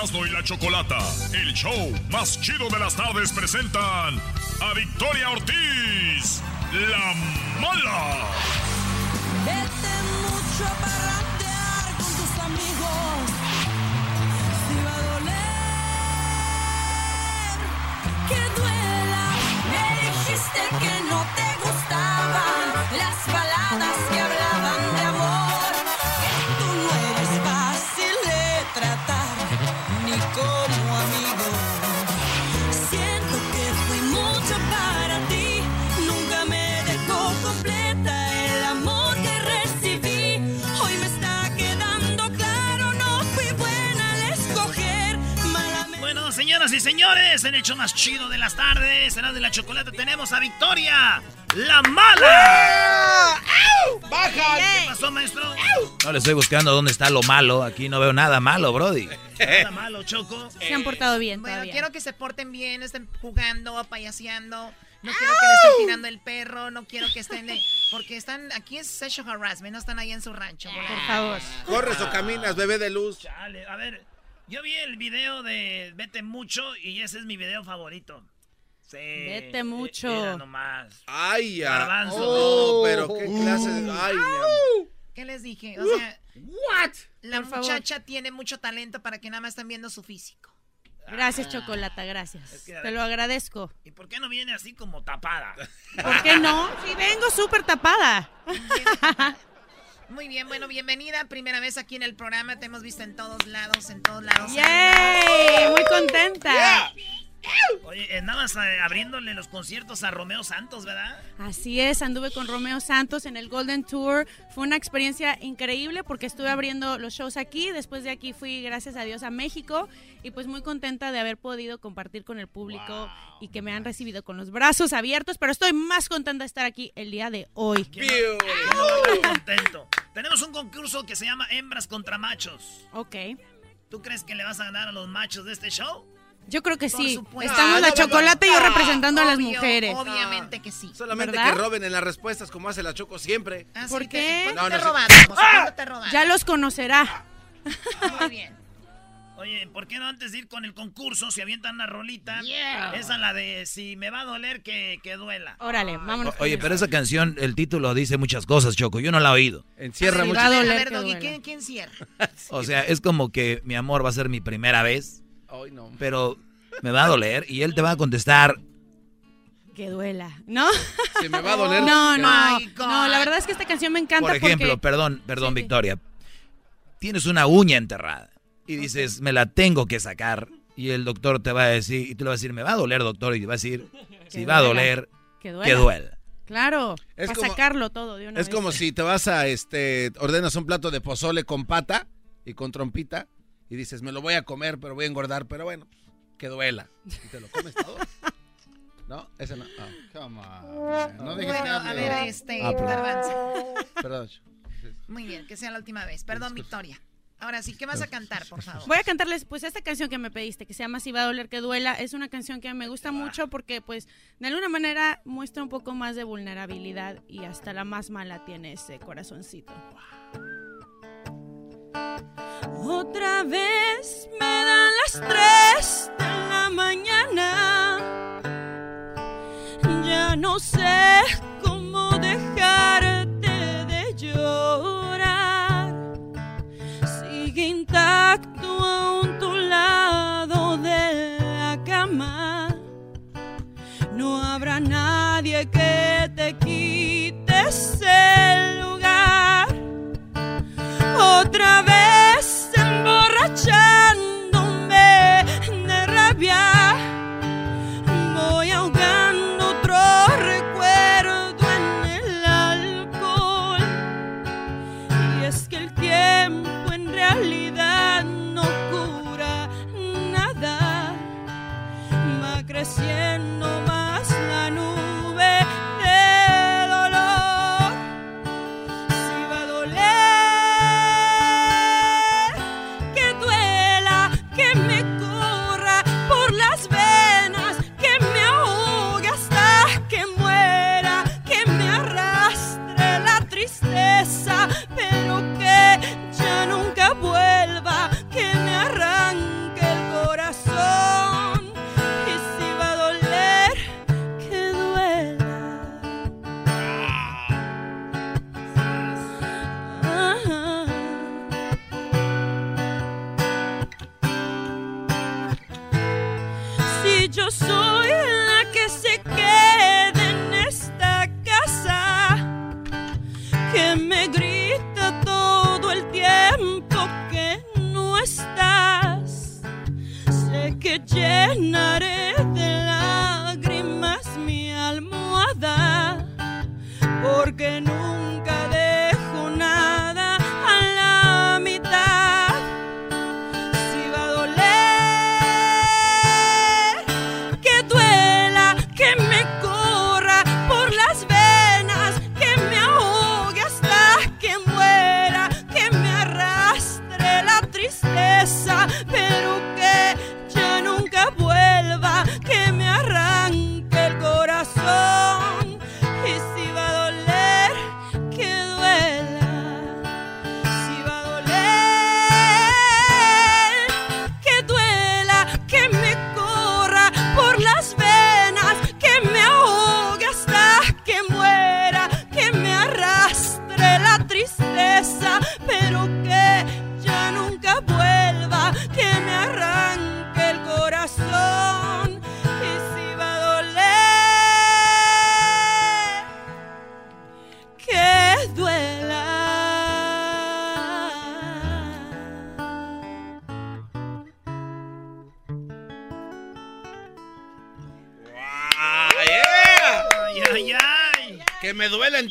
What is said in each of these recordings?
Y la Chocolata, el show más chido de las tardes, presentan a Victoria Ortiz, la mala. Señoras y señores, en el hecho más chido de las tardes, será de la chocolate, tenemos a Victoria, la mala. ¡Baja! ¿Qué pasó, maestro? No le estoy buscando dónde está lo malo. Aquí no veo nada malo, Brody. Nada malo, Choco. Se han portado bien Bueno, todavía. quiero que se porten bien, estén jugando, payaseando. No quiero que le estén tirando el perro, no quiero que estén de... Porque están... Aquí es sexual harassment, no están ahí en su rancho. Por favor. Corres o caminas, bebé de luz. Chale, a ver, yo vi el video de Vete Mucho y ese es mi video favorito. Sí. Vete mucho. Mira nomás. Ay, ya. Garbanzo. Oh, pero qué clase de. Ay, amor. ¿Qué les dije? O sea, What? la Por favor. muchacha tiene mucho talento para que nada más están viendo su físico. Gracias, Chocolata, gracias. Es que- Te lo agradezco. ¿Y por qué no viene así como tapada? ¿Por qué no? Si vengo súper tapada. Muy bien, bueno, bienvenida. Primera vez aquí en el programa. Te hemos visto en todos lados, en todos lados. ¡Yay! Muy contenta. Oye, andabas eh, abriéndole los conciertos a Romeo Santos, ¿verdad? Así es, anduve con Romeo Santos en el Golden Tour. Fue una experiencia increíble porque estuve abriendo los shows aquí. Después de aquí fui, gracias a Dios, a México. Y pues muy contenta de haber podido compartir con el público y que me han recibido con los brazos abiertos. Pero estoy más contenta de estar aquí el día de hoy. ¿Quién no- quién no va a estar contento? Tenemos un concurso que se llama Hembras contra Machos. Ok. ¿Tú crees que le vas a ganar a los machos de este show? Yo creo que Por sí. supuesto. Estamos Ah, la no, no, no. chocolate y yo Ah, representando a las mujeres. Obviamente que sí. Solamente ¿Verdad? que roben en las respuestas como hace la Choco siempre. Así ¿Por que, qué? ¿Cuánto No, te te robaron? Ya los conocerá. Muy bien. Oye, ¿por qué no antes de ir con el concurso se avientan una rolita? Yeah. Esa la de si me va a doler que, que duela. Órale, vámonos. O- Oye, pero esa canción, el título dice muchas cosas, Choco. Yo no la he oído. Encierra A ver, mucho. va a ver, Doggy. ¿quién, quién cierra? O sea, es como que mi amor va a ser mi primera vez, Ay, no. pero me va a doler y él te va a contestar. Que duela, ¿no? Se me va a doler. No, no, no, la verdad es que esta canción me encanta Por ejemplo, porque... perdón, perdón, Sí, sí. Victoria. Tienes una uña enterrada y dices, me la tengo que sacar. Y el doctor te va a decir, y tú le vas a decir, me va a doler, doctor. Y te va a decir, si va a doler, Que duela. que duela. Claro, Es para como- sacarlo todo de una Es vez. como si te vas a, este, ordenas un plato de pozole con pata y con trompita y dices, me lo voy a comer, pero voy a engordar, pero bueno, que duela. Y te lo comes todo. ¿No? Ese no. Ah, Come on. No dejes que Bueno, a ver, este, Ah, perdón. Muy bien, que sea la última vez. Perdón, Victoria. Ahora sí, ¿qué vas a cantar, por favor? Voy a cantarles pues esta canción que me pediste, que se llama Si va a doler que duela. Es una canción que me gusta mucho porque pues de alguna manera muestra un poco más de vulnerabilidad y hasta la más mala tiene ese corazoncito. Otra vez me dan las tres de la mañana. Ya no sé que te quite ese lugar. Otra vez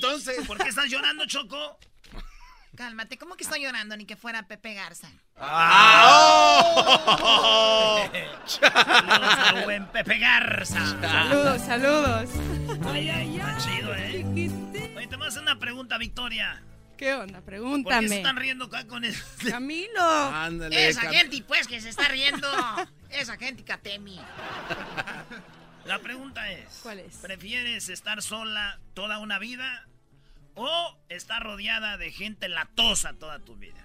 entonces. ¿Por qué estás llorando, Choco? Cálmate, ¿cómo que estoy llorando? Ni que fuera Pepe Garza. ¡Ah! oh. Saludos al buen Pepe Garza. Saludos, saludos. Ay, ay, ay. Está chido, ¿eh? Oye, te voy a hacer una pregunta, Victoria. ¿Qué onda? ¿Por qué se Pregúntame. están riendo acá con eso? Camilo. Ándale. Esa Cam- gente, pues, que se está riendo. Esa gente, Catemi. La pregunta es: ¿Cuál es? ¿Prefieres estar sola toda una vida o estar rodeada de gente latosa toda tu vida?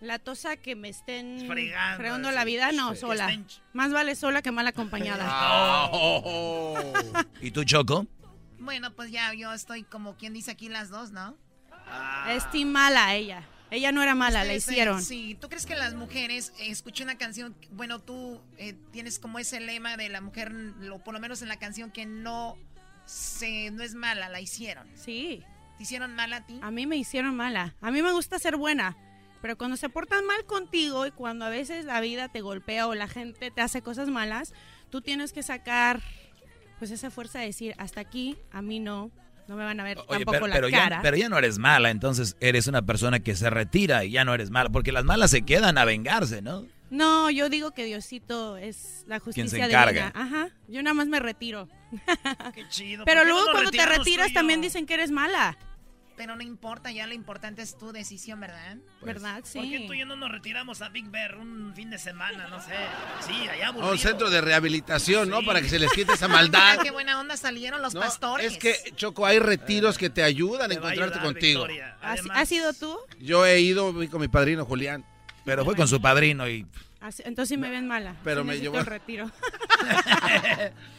La tosa que me estén Fregando, fregando la vida, no, Sí. sola. Estén Más vale sola que mal acompañada. Ah, oh. ¿Y tú, Choco? Bueno, pues ya yo estoy como quien dice aquí las dos, ¿no? Es team mala ella. Ella no era mala, la eh, hicieron. Sí, ¿tú crees que las mujeres, eh, escuché una canción, bueno, tú eh, tienes como ese lema de la mujer, lo, por lo menos en la canción, que no, se, no es mala, la hicieron. Sí, ¿Te hicieron mala a ti? a mí me hicieron mala. A mí me gusta ser buena. Pero cuando se portan mal contigo y cuando a veces la vida te golpea o la gente te hace cosas malas, tú tienes que sacar pues esa fuerza de decir, hasta aquí, a mí no, no me van a ver Oye, tampoco pero, la pero cara. ya, pero ya no eres mala, entonces eres una persona que se retira y ya no eres mala, porque las malas se quedan a vengarse, ¿no? No, yo digo que Diosito es la justicia se divina. encarga. Ajá, yo nada más me retiro. Qué chido. Pero ¿Por qué no luego cuando te retiras yo? también dicen que eres mala, Pero no importa, ya lo importante es tu decisión, ¿verdad? ¿verdad? Sí. ¿Por qué tú y yo no nos retiramos a Big Bear un fin de semana? No sé. Sí, allá A aburrido. un centro de rehabilitación, ¿no? Para que se les quite esa Ah, maldad. qué buena onda salieron los No, pastores. Es que, Choco, hay retiros que te ayudan a Te a encontrarte ayudar, contigo. Victoria. ¿Has, Además- has sido tú? Yo he ido con mi padrino Julián. Pero fue con su padrino y Así- Entonces sí me ven mala. Pero Sí me llevó- el retiro.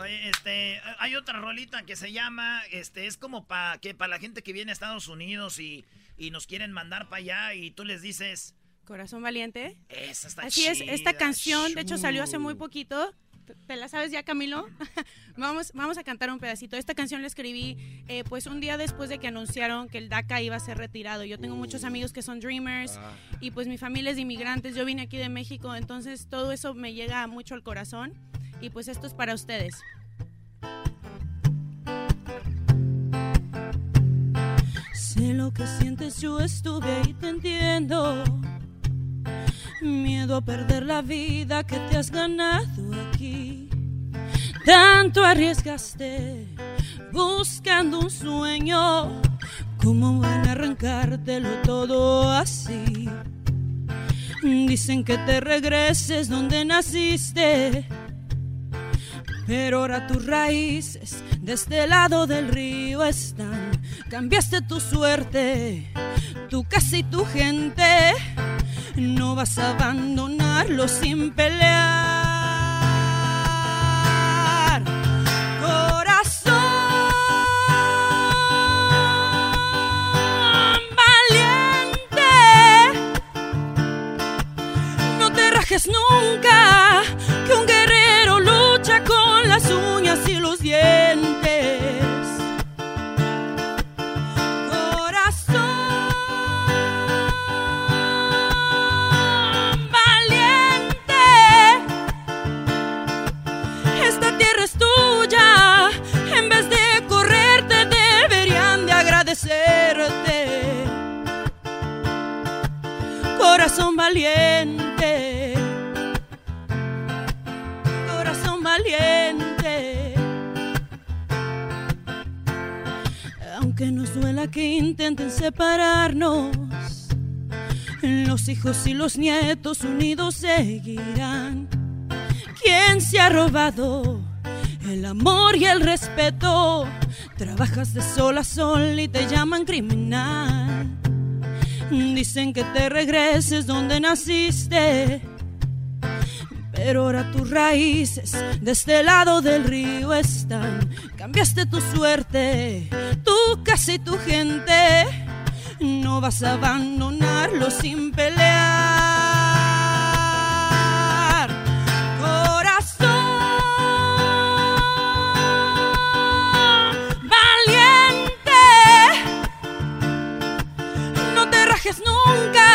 Oye, este, hay otra rolita que se llama, este, es como para que para la gente que viene a Estados Unidos y, y nos quieren mandar para allá y tú les dices, Corazón valiente. esa está Así es, esta canción, de hecho shu". salió hace muy poquito. ¿Te- ¿Te la sabes ya, Camilo? vamos, vamos a cantar un pedacito. Esta canción la escribí eh, pues un día después de que anunciaron que el DACA iba a ser retirado. Yo tengo muchos amigos que son Dreamers y pues mi familia es de inmigrantes. Yo vine aquí de México, entonces todo eso me llega mucho al corazón. Y pues esto es para ustedes. Sé lo que sientes, yo estuve ahí, te entiendo. Miedo a perder la vida que te has ganado aquí. Tanto arriesgaste buscando un sueño. ¿Cómo van a arrancártelo todo así? Dicen que te regreses donde naciste. Pero ahora tus raíces de este lado del río están. Cambiaste tu suerte, tu casa y tu gente. No vas a abandonarlo sin pelear. Corazón valiente. No te rajes nunca, Que intenten separarnos, los hijos y los nietos unidos seguirán. ¿Quién se ha robado el amor y el respeto? Trabajas de sol a sol y te llaman criminal. Dicen que te regreses donde naciste. Pero ahora tus raíces de este lado del río están. Cambiaste tu suerte, tu casa y tu gente. No vas a abandonarlo sin pelear. Corazón valiente. No te rajes nunca,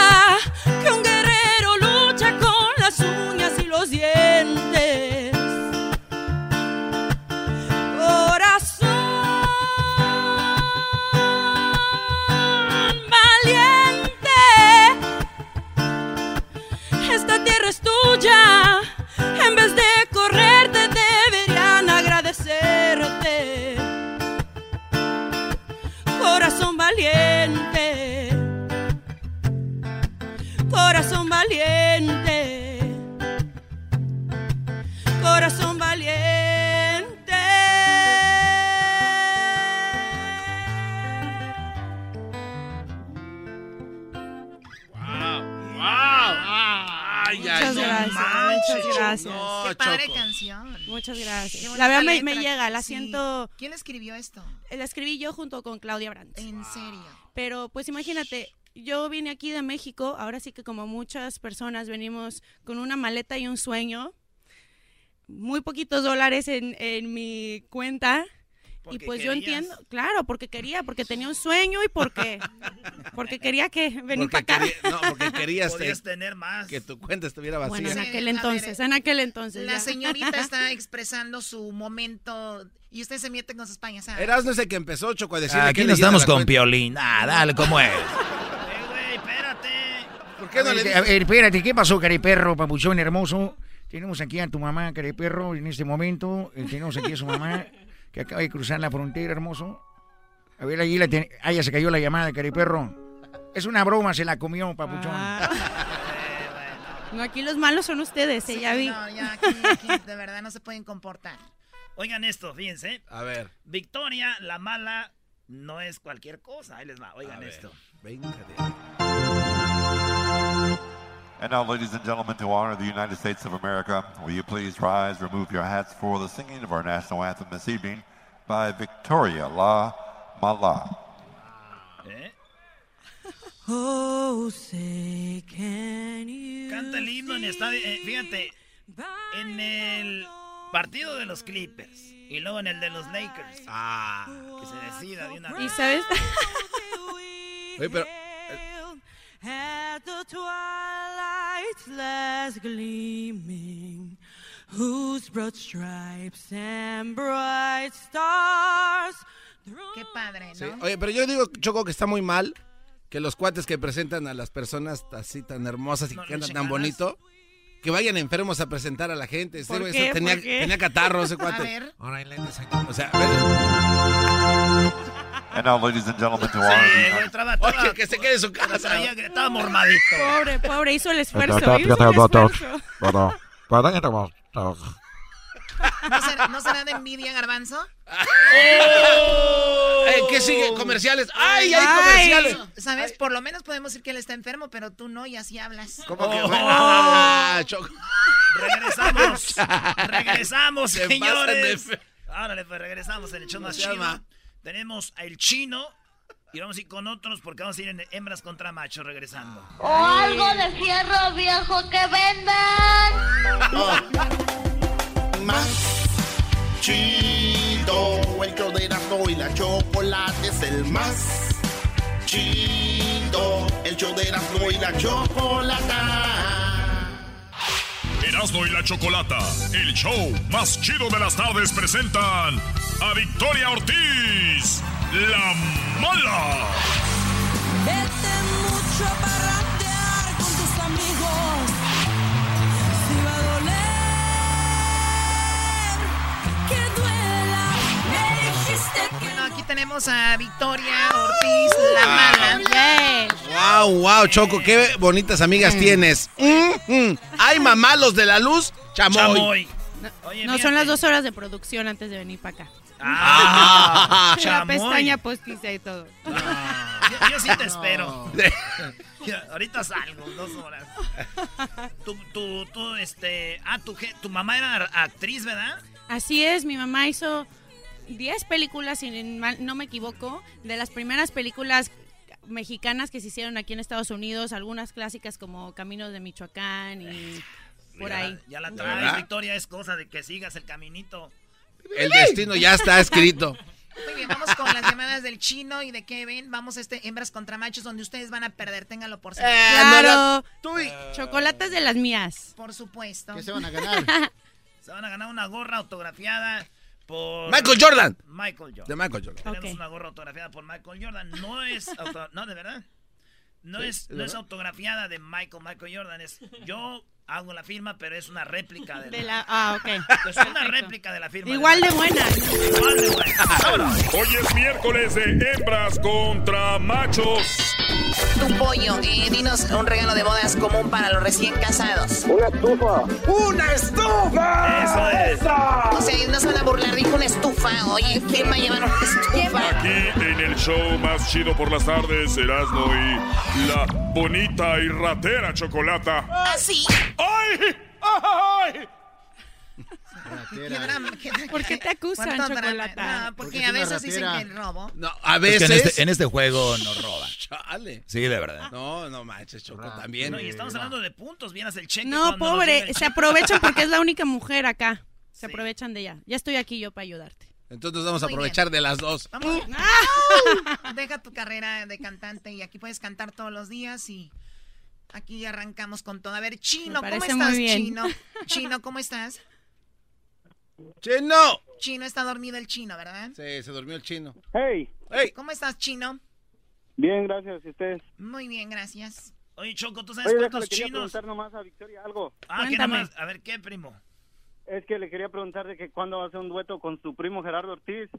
La verdad me, llega, la Sí. siento, ¿Quién escribió esto? la escribí yo junto con Claudia Brandt. En serio. Pero pues imagínate, yo vine aquí de México, ahora sí que como muchas personas venimos con una maleta y un sueño, muy poquitos dólares en, en mi cuenta. Y pues yo entiendo, claro, porque quería, porque tenía un sueño y porque, porque quería que venir para acá. quería- no, porque querías Podías tener más. que tu cuenta estuviera vacía. Bueno, en aquel a ver, entonces, en aquel entonces. La ya. señorita está expresando su momento y usted se mete con sus payasadas. Eras no sé que empezó Choco a decirle Aquí no estamos con cuenta. Piolín. Ah, dale, ¿cómo es? Eh, güey, espérate. ¿Por qué no le A dices? ver, espérate, ¿qué pasó, cariperro, papuchón hermoso? Tenemos aquí a tu mamá, cariperro, en este momento. eh, tenemos aquí a su mamá, que acaba de cruzar la frontera, hermoso. A ver, allí la ten- ah, ya se cayó la llamada, cariperro. Es una broma, se la comió, papuchón. Ah. No, aquí los malos son ustedes, eh, Sí, ya vi. No, ya aquí, aquí de verdad no se pueden comportar. Oigan esto, fíjense. A ver, Victoria, la mala, no es cualquier cosa. Ahí les va, a oigan ver. esto. Venga de ahí. And now, ladies and gentlemen, to honor the United States of America, will you please rise, remove your hats for the singing of our national anthem this evening by Victoria La Mala. ¿Eh? Oh, say can you Canta el himno en estadio. eh, fíjate, en el partido de los Clippers y luego en el de los Lakers. Ah. Que se decida de una ¿Y sabes? Oye, pero... At the twilight's last gleaming, whose broad stripes and bright stars. Qué padre, ¿no? Sí. Oye, pero yo digo, Choco, que está muy mal que los cuates que presentan a las personas así tan hermosas y No que cantan tan bonito, que vayan enfermos a presentar a la gente. ¿Por güey, qué? eso tenía, ¿Por qué? tenía catarro ese A cuate. ver, O sea, a ver. And now, ladies and gentlemen, to Sí, Oye, que se quede en su casa. estaba mormadito. Pobre, pobre, hizo el esfuerzo. ¿no será, ¿no será de envidia, Garbanzo? Eh, ¿Qué sigue? ¿Comerciales? ¡Ay, hay Ay. comerciales! ¿Sabes? Por lo menos podemos decir que él está enfermo, pero tú no y así hablas. ¿Cómo que? Oh. Ah. Regresamos. regresamos, Se señores. Árale, pues regresamos en el show más chido. Tenemos al chino y vamos a ir con otros porque vamos a ir en hembras contra machos regresando. O algo de fierro viejo que vendan. más chido. El show de Erasmo y la chocolate es el más chido. El show de Erasmo y la chocolata. Y la Chocolata, el show más chido de las tardes, presentan a Victoria Ortiz, la mala. Vete mucho tenemos a Victoria Ortiz, la mala. Wow, wow, Choco, qué bonitas amigas tienes. Mm, mm. Ay, mamá, los de la luz, chamoy. Chamoy. No, son las dos horas de producción antes de venir para acá. Ah, la chamoy. pestaña postiza y todo. Yo, yo sí te espero. Ahorita salgo, dos horas. Tú, tú, tú, este. Ah, tu, tu mamá era actriz, ¿verdad? Así es, mi mamá hizo 10 películas, si no me equivoco, de las primeras películas mexicanas que se hicieron aquí en Estados Unidos, algunas clásicas como Caminos de Michoacán y por Ya- ahí. Ya la ¿De traes, verdad? Victoria. Es cosa de que sigas el caminito. El destino ya está escrito. Muy bien, vamos con las llamadas del chino y de Kevin. Vamos a este hembras contra machos donde ustedes van a perder, ténganlo por seguro. Claro, chocolates de las mías. Por supuesto. ¿Qué se van a ganar? Se van a ganar una gorra autografiada por... Michael Jordan. Michael Jordan. De Michael Jordan. Tenemos Ok. una gorra autografiada por Michael Jordan. No es... auto- No, de verdad. No Sí, es, ¿es no es autografiada de Michael, Michael Jordan. Es, yo hago la firma, pero es una réplica de, De la, ah, ok. Es una réplica de la firma. Igual de buena. Igual de buena. Hoy es miércoles de hembras contra machos. Tu pollo, eh, dinos un regalo de bodas común para los recién casados. Una estufa. ¡Una estufa! Eso es. O sea, no se van a burlar, dijo una estufa. Oye, ¿quién va a llevar una estufa? Aquí en el show más chido por las tardes, Erasmo y la bonita y ratera chocolata. ¿Así? ¡Ay! ¡Ay! ¿Qué drama? ¿Qué- ¿Por qué te acusan. Chocolata? No, porque Porque a es veces dicen que robo. No, a Es veces. que en este, en este juego no roba. Chale. Sí, de verdad. No, no manches, Choco, también. No, y estamos hablando de puntos. Vienes el cheque. No, nos pobre, se aprovechan porque es la única mujer acá. Se Sí. aprovechan de ella. Ya estoy aquí yo para ayudarte. Entonces vamos a aprovechar de las dos. Vamos. Deja tu carrera de cantante y aquí puedes cantar todos los días y aquí ya arrancamos con todo. A ver, Chino, ¿cómo estás. Chino? Chino, ¿cómo estás? ¡Chino! Chino está dormido el chino, ¿verdad? Sí, se durmió el chino. Hey, ¡Ey! ¿Cómo estás, Chino? bien, gracias. ¿Y ustedes? Muy bien, gracias. Oye, Choco, ¿tú sabes Oye, cuántos déjale, quería chinos? preguntar nomás a Victoria algo. Ah, ¿qué nomás? A ver, ¿qué, primo? Es que le quería preguntar de que cuándo va a hacer un dueto con su primo Gerardo Ortiz.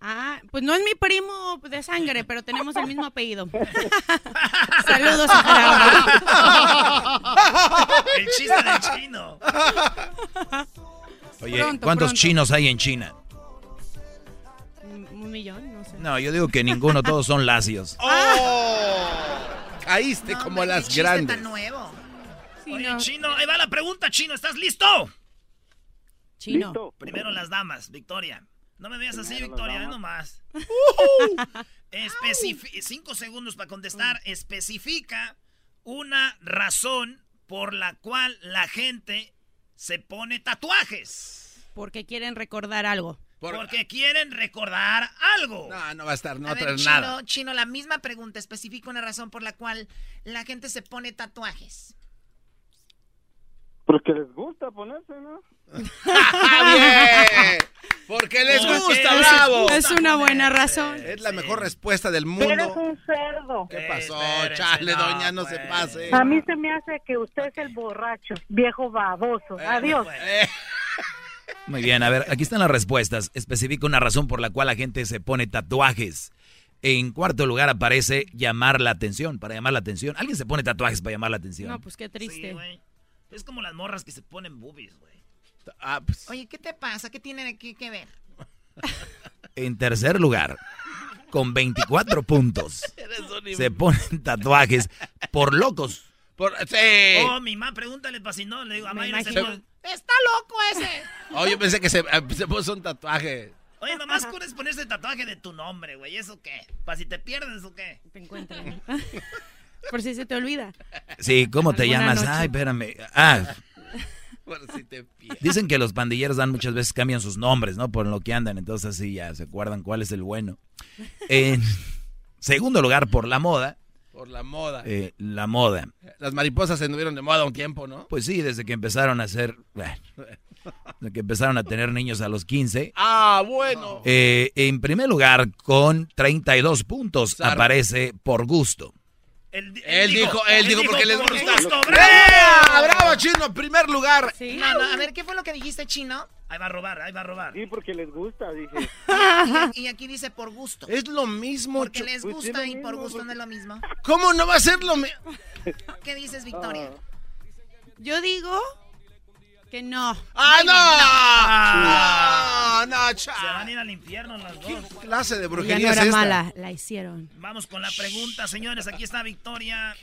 Ah, pues no es mi primo de sangre, pero tenemos el mismo apellido. Saludos a Gerardo. El chiste del chino. Oye, Pronto, ¿cuántos pronto. chinos hay en China? Un millón, no sé. No, yo digo que ninguno, todos son lacios. ¡Oh! Caíste No, como hombre, las grandes. tan nuevo. Sí, Oye, no. chino, ahí va la pregunta, chino. ¿Estás listo? Chino. ¿Listo? Primero las damas, Victoria. No me veas así, Primero Victoria, damas. no más. Especifi- cinco segundos para contestar. Especifica una razón por la cual la gente se pone tatuajes. Porque quieren recordar algo. Por- Porque quieren recordar algo. No, no va a estar, no va a ver, Chino, nada. Chino, la misma pregunta. Especifica una razón por la cual la gente se pone tatuajes. Porque les gusta ponerse, ¿no? ¡Bien! Porque les Porque gusta, bravo. Es una buena razón. Es la Sí. mejor respuesta del Eres mundo. un cerdo. ¿Qué pasó? Chale, no, doña, no se pues. pase. A mí se me hace que usted es el borracho, viejo baboso. Adiós. Eh, Muy bien, a ver, aquí están las respuestas. Especifica una razón por la cual la gente se pone tatuajes. En cuarto lugar aparece llamar la atención, para llamar la atención. ¿Alguien se pone tatuajes para llamar la atención? No, pues qué triste. Es como las morras que se ponen boobies, güey. ah, pues, Oye, ¿qué te pasa? ¿Qué tiene aquí que ver? En tercer lugar, con 24 puntos, se ponen tatuajes por locos. por- sí. Oh, mi mamá, pregúntale para si no. Le digo, a Mayra ¡Está loco ese! Oh, yo pensé que se, eh, se puso un tatuaje. Oye, nomás puedes ponerse tatuaje de tu nombre, güey. ¿Eso qué? ¿Para si te pierdes o qué? Te encuentran. Por si se te olvida. Sí, ¿cómo te llamas? noche. Ay, espérame. Ah, Por si te dicen que los pandilleros dan muchas veces cambian sus nombres, ¿no? Por lo que andan, entonces así ya se acuerdan cuál es el bueno. En segundo lugar, por la moda. Por la moda. eh, la moda. Las mariposas se anduvieron de moda un tiempo, ¿no? Pues sí, desde que empezaron a hacer, bueno, desde que empezaron a tener niños a los 15. Ah, bueno. Eh, en primer lugar, con 32 puntos, aparece por gusto. Él, di- Él dijo, él dijo porque les gusta. bravo. ¡Bravo, chino! Primer lugar. Sí. No, no, a ver, ¿qué fue lo que dijiste, chino? Ahí va a robar, ahí va a robar. Sí, porque les gusta, dije. Y aquí dice por gusto. Es lo mismo. Porque les Pues sí, gusta y por gusto porque- no es lo mismo. ¿Cómo no va a ser lo mismo? ¿Qué dices, Victoria? Yo digo que no. ¡Ah, no! No, no, cha. Se van a ir al infierno las dos. ¿Qué clase de brujería no es era esta? mala, la hicieron. Vamos con la pregunta, señores. Aquí está Victoria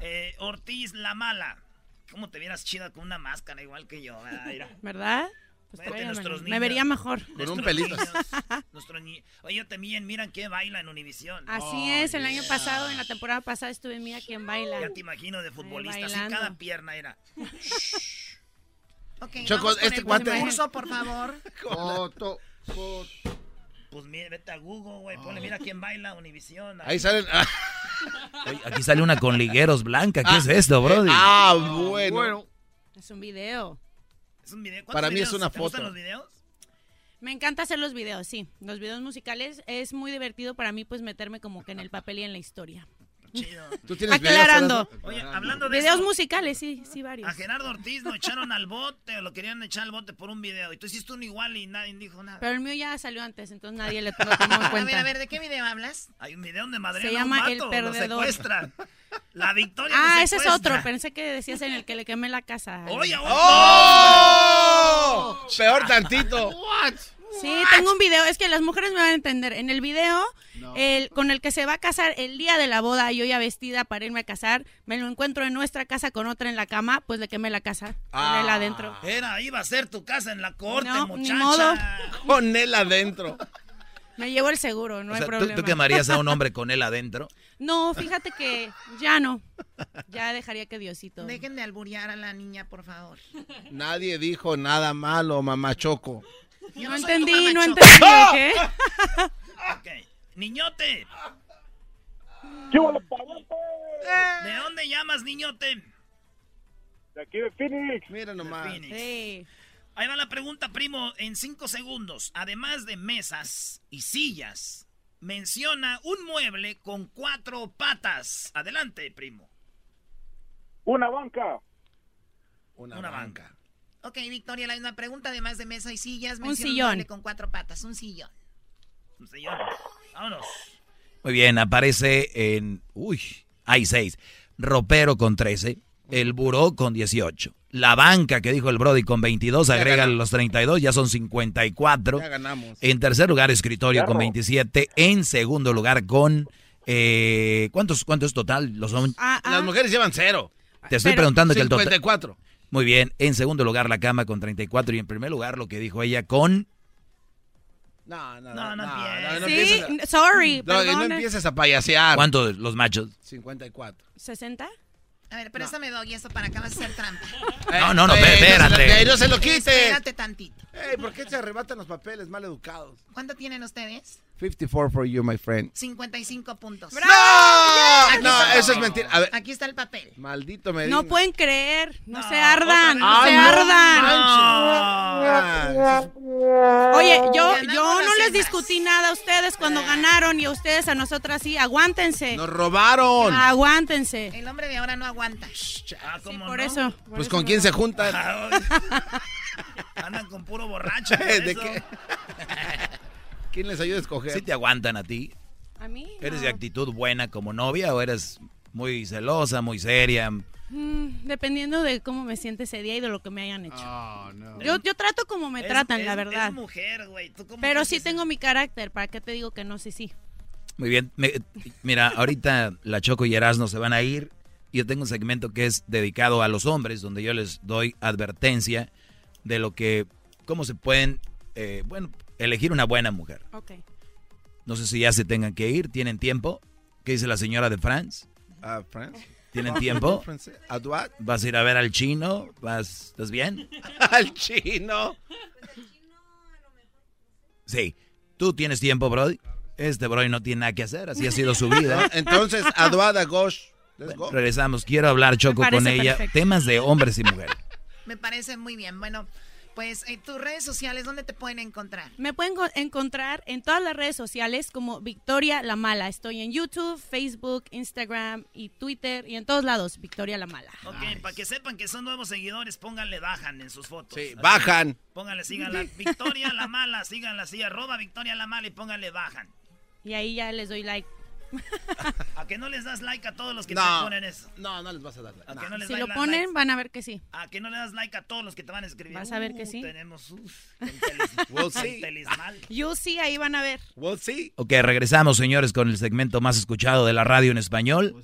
eh, Ortiz, la mala. ¿Cómo te vieras chida con una máscara igual que yo? ¿verdad? Mira. ¿Verdad? Pues Vete, niños. me vería mejor. Con un pelito. niños, Oye, también, miran que baila en Univisión. Así es, el año pasado, en la temporada pasada, estuve en Mía quien baila. Ya te imagino de futbolista, así cada pierna era. Ok, Choco, vamos con este el cuate- concurso, por favor. Foto, foto. Pues mira, vete a Google, güey, ponle, mira quién baila, Univisión. Ahí salen. ah, Oye, aquí sale una con ligueros blanca. ¿Qué es esto, brody? Ah, bueno. Es un video. Es un video. Para ¿Cuántos mí es una ¿Te gustan foto. los videos? Me encanta hacer los videos, sí. Los videos musicales es muy divertido para mí, pues meterme como que en el papel y en la historia. Chido. ¿Tú tienes videos, Aclarando. Horacio? Oye, hablando de Videos musicales, sí, sí, varios. a Gerardo Ortiz lo echaron al bote, o lo querían echar al bote por un video. Y tú hiciste uno igual y nadie dijo nada. Pero el mío ya salió antes, entonces nadie le tomó en A cuenta. ver, a ver, ¿de qué video hablas? Hay un video donde Madrid Se llama El Lo Perdedor. secuestran. La victoria Ah, ese es otro. Pensé que decías en el que le quemé la casa. Oye, oye, ¡Oh! Peor tantito. Sí, tengo un video. Es que las mujeres me van a entender. En el video, el, con el que se va a casar el día de la boda, yo ya vestida para irme a casar, me lo encuentro en nuestra casa con otra en la cama, pues le quemé la casa. Ah. Con él adentro. Era, iba a ser tu casa en la corte, No, ni muchacha. modo. Con él adentro. Me llevo el seguro, no O hay sea, ¿tú, problema. tú quemarías a un hombre con él adentro? No, fíjate que ya no. Ya dejaría que Diosito. Dejen de alburear a la niña, por favor. Nadie dijo nada malo, mamá Choco. Yo No entendí, no entendí. ¿Qué? Ok. Niñote, ¿de dónde llamas, niñote? De aquí de Phoenix. Mira nomás. Phoenix. Ahí va la pregunta, primo, en cinco segundos. Además de mesas y sillas, menciona un mueble con cuatro patas. Adelante, primo. Una banca. Una, Una banca. Ok, Victoria, la misma pregunta, además de mesa y sillas. Un sillón. con cuatro patas, un sillón. Un sillón. Vámonos. Muy bien, aparece en... Uy, hay seis. Ropero con 13. El buró con 18. La banca que dijo el Brody con 22. Ya Agrega ganamos. los 32, ya son 54. Ya ganamos. En tercer lugar, escritorio con Claro. 27. En segundo lugar, con... Eh, ¿cuántos, ¿Cuántos es total? Los son, Ah, ah. Las mujeres llevan cero. te estoy Pero- preguntando que el total... 54. Muy bien. En segundo lugar, la cama con 34. Y en primer lugar, lo que dijo ella con... No, no, No, no. no no, Sí, a- sorry, No, no empieces a payasear. ¿Cuántos los machos? 54. ¿60? A ver, préstame, Doggy, esto para acá vas a hacer trampa. No, no, no, Eh, espérate. No se, lo- no se lo quite. Espérate tantito. Ey, ¿por qué se arrebatan los papeles mal educados? ¿Cuánto tienen ustedes? 54 for you, my friend. 55 puntos. ¡No! Aquí No, está. eso es mentira. A ver, Aquí está el papel. maldito Medina. No pueden creer. No, No, se ardan. No se Ah, no ardan. Ah, Oye, yo, yo no les discutí nada a ustedes cuando ganaron y a ustedes a nosotras sí. Aguántense. Nos robaron. Aguántense. El hombre de ahora no aguanta. Ah, Sí, ¿cómo por no? eso. por Pues eso con no. quién se juntan. Andan con puro borracho. ¿De qué? ¿Quién les ayuda a escoger? ¿Sí te aguantan a ti? ¿A mí? ¿Eres No. de actitud buena como novia o eres muy celosa, muy seria? Mm, dependiendo de cómo me siente ese día y de lo que me hayan hecho. Oh, no. Yo, yo trato como me Es- tratan, es- la verdad. Es mujer, güey. ¿Tú cómo Pero sí tengo mi carácter. ¿Para qué te digo que no? Sí, sí. Muy bien. Me- mira, ahorita la Choco y Erasmo se van a ir. Yo tengo un segmento que es dedicado a los hombres, donde yo les doy advertencia de lo que, cómo se pueden, eh, bueno, elegir una buena mujer. Ok. No sé si ya se tengan que ir, ¿tienen tiempo? ¿Qué dice la señora de France? Ah, France. ¿Tienen tiempo? ¿Vas a ir a ver al chino? ¿Vas, ¿Estás bien? Al chino. Sí. ¿Tú tienes tiempo, Brody? Este Brody no tiene nada que hacer, así ha sido su vida. Entonces, Aduada Gosh. Let's go. Regresamos. Quiero hablar, Choco, con ella. perfecto. Temas de hombres y mujeres. Me parece muy bien. Bueno, Pues en tus redes sociales, ¿dónde te pueden encontrar? Me pueden co- encontrar en todas las redes sociales como Victoria La Mala. Estoy en YouTube, Facebook, Instagram y Twitter y en todos lados, Victoria La Mala. Ok, para que sepan que son nuevos seguidores, pónganle bajan en sus fotos. Sí, Así. bajan. Pónganle, síganla. Victoria la mala, síganla así, arroba Victoria la mala y pónganle bajan. Y ahí ya les doy like. ¿A que no les das like a todos los que No. te ponen eso? No, no les vas a dar. ¿A que no les Si lo la- ponen, likes? van a ver que sí. ¿A que no le das like a todos los que te van a escribir? Vas a ver que Uh, sí. Tenemos, uf, con telis- We'll con see. telismal. You sí, ahí van a ver. Well, sí. Ok, regresamos, señores, con el segmento más escuchado de la radio en español.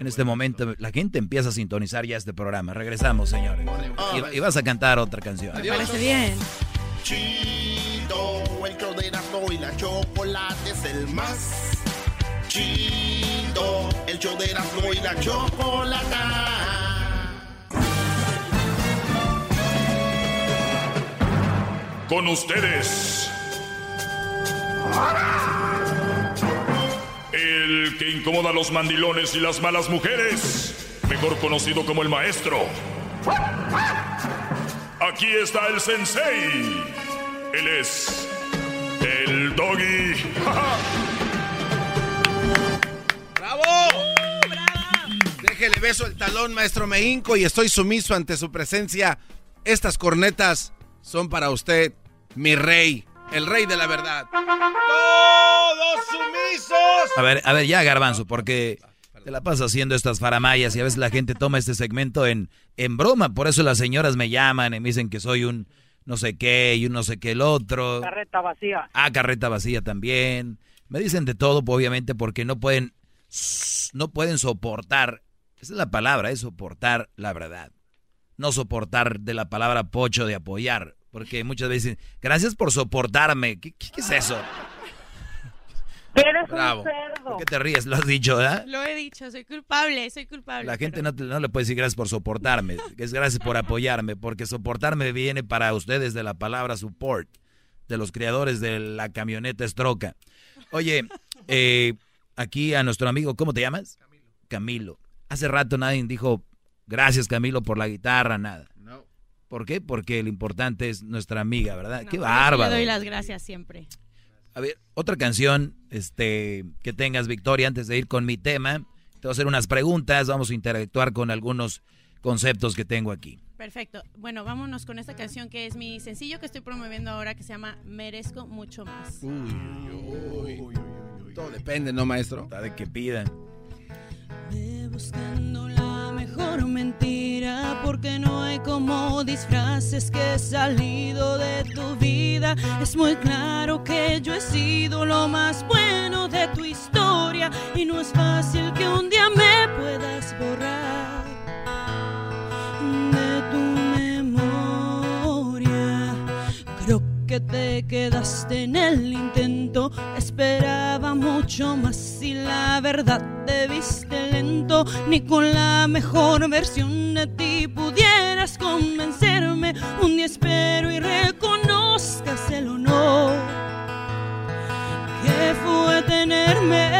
En este bueno momento, la gente empieza a sintonizar ya este programa. Regresamos, señores. Y, y vas a cantar otra canción. Me parece bien. Chido, el y la chocolate es el más El show de y la chocolata. Con ustedes. El que incomoda a los mandilones y las malas mujeres. Mejor conocido como el maestro. Aquí está el sensei. Él es. El doggy. ¡Bravo! Déjele beso el talón, maestro Meinco, y estoy sumiso ante su presencia. Estas cornetas son para usted, mi rey, el rey de la verdad. ¡Todos sumisos! A ver, a ver, ya, Garbanzo, porque te la pasas haciendo estas faramayas y a veces la gente toma este segmento en, en broma. Por eso las señoras me llaman y me dicen que soy un no sé qué y un no sé qué el otro. Carreta vacía. Ah, carreta vacía también. Me dicen de todo, obviamente, porque no pueden, no pueden soportar. Esa es la palabra, es soportar la verdad. No soportar de la palabra pocho de apoyar. Porque muchas veces dicen, gracias por soportarme. ¿Qué, qué- qué es eso? Eres Bravo. un cerdo. ¿Por qué te ríes? Lo has dicho, ¿verdad? Lo he dicho, soy culpable, soy culpable. La gente no, te- no le puede decir gracias por soportarme, es gracias por apoyarme, porque soportarme viene para ustedes de la palabra support, de los creadores de la camioneta Estroca. Oye, eh, aquí a nuestro amigo, ¿cómo te llamas? Camilo. Hace rato nadie dijo gracias Camilo por la guitarra, nada. No. ¿Por qué? Porque lo importante es nuestra amiga, ¿verdad? No, Qué bárbaro. Le doy las gracias siempre. A ver, otra canción este, que tengas, Victoria, antes de ir con mi tema. Te voy a hacer unas preguntas, vamos a interactuar con algunos conceptos que tengo aquí. Perfecto. Bueno, vámonos con esta canción que es mi sencillo que estoy promoviendo ahora que se llama Merezco mucho más. Todo depende, ¿no, maestro? Está de que pidan. Ve buscando la mejor mentira porque no hay como disfraces que he salido de tu vida. Es muy claro que yo he sido lo más bueno de tu historia y no es fácil que un día me puedas borrar de tu memoria. Creo que te quedaste en el intento. Esperaba mucho más y la verdad te viste lento. Ni con la mejor versión de ti pudieras convencerme. Un día espero y reconozcas el honor que fue tenerme.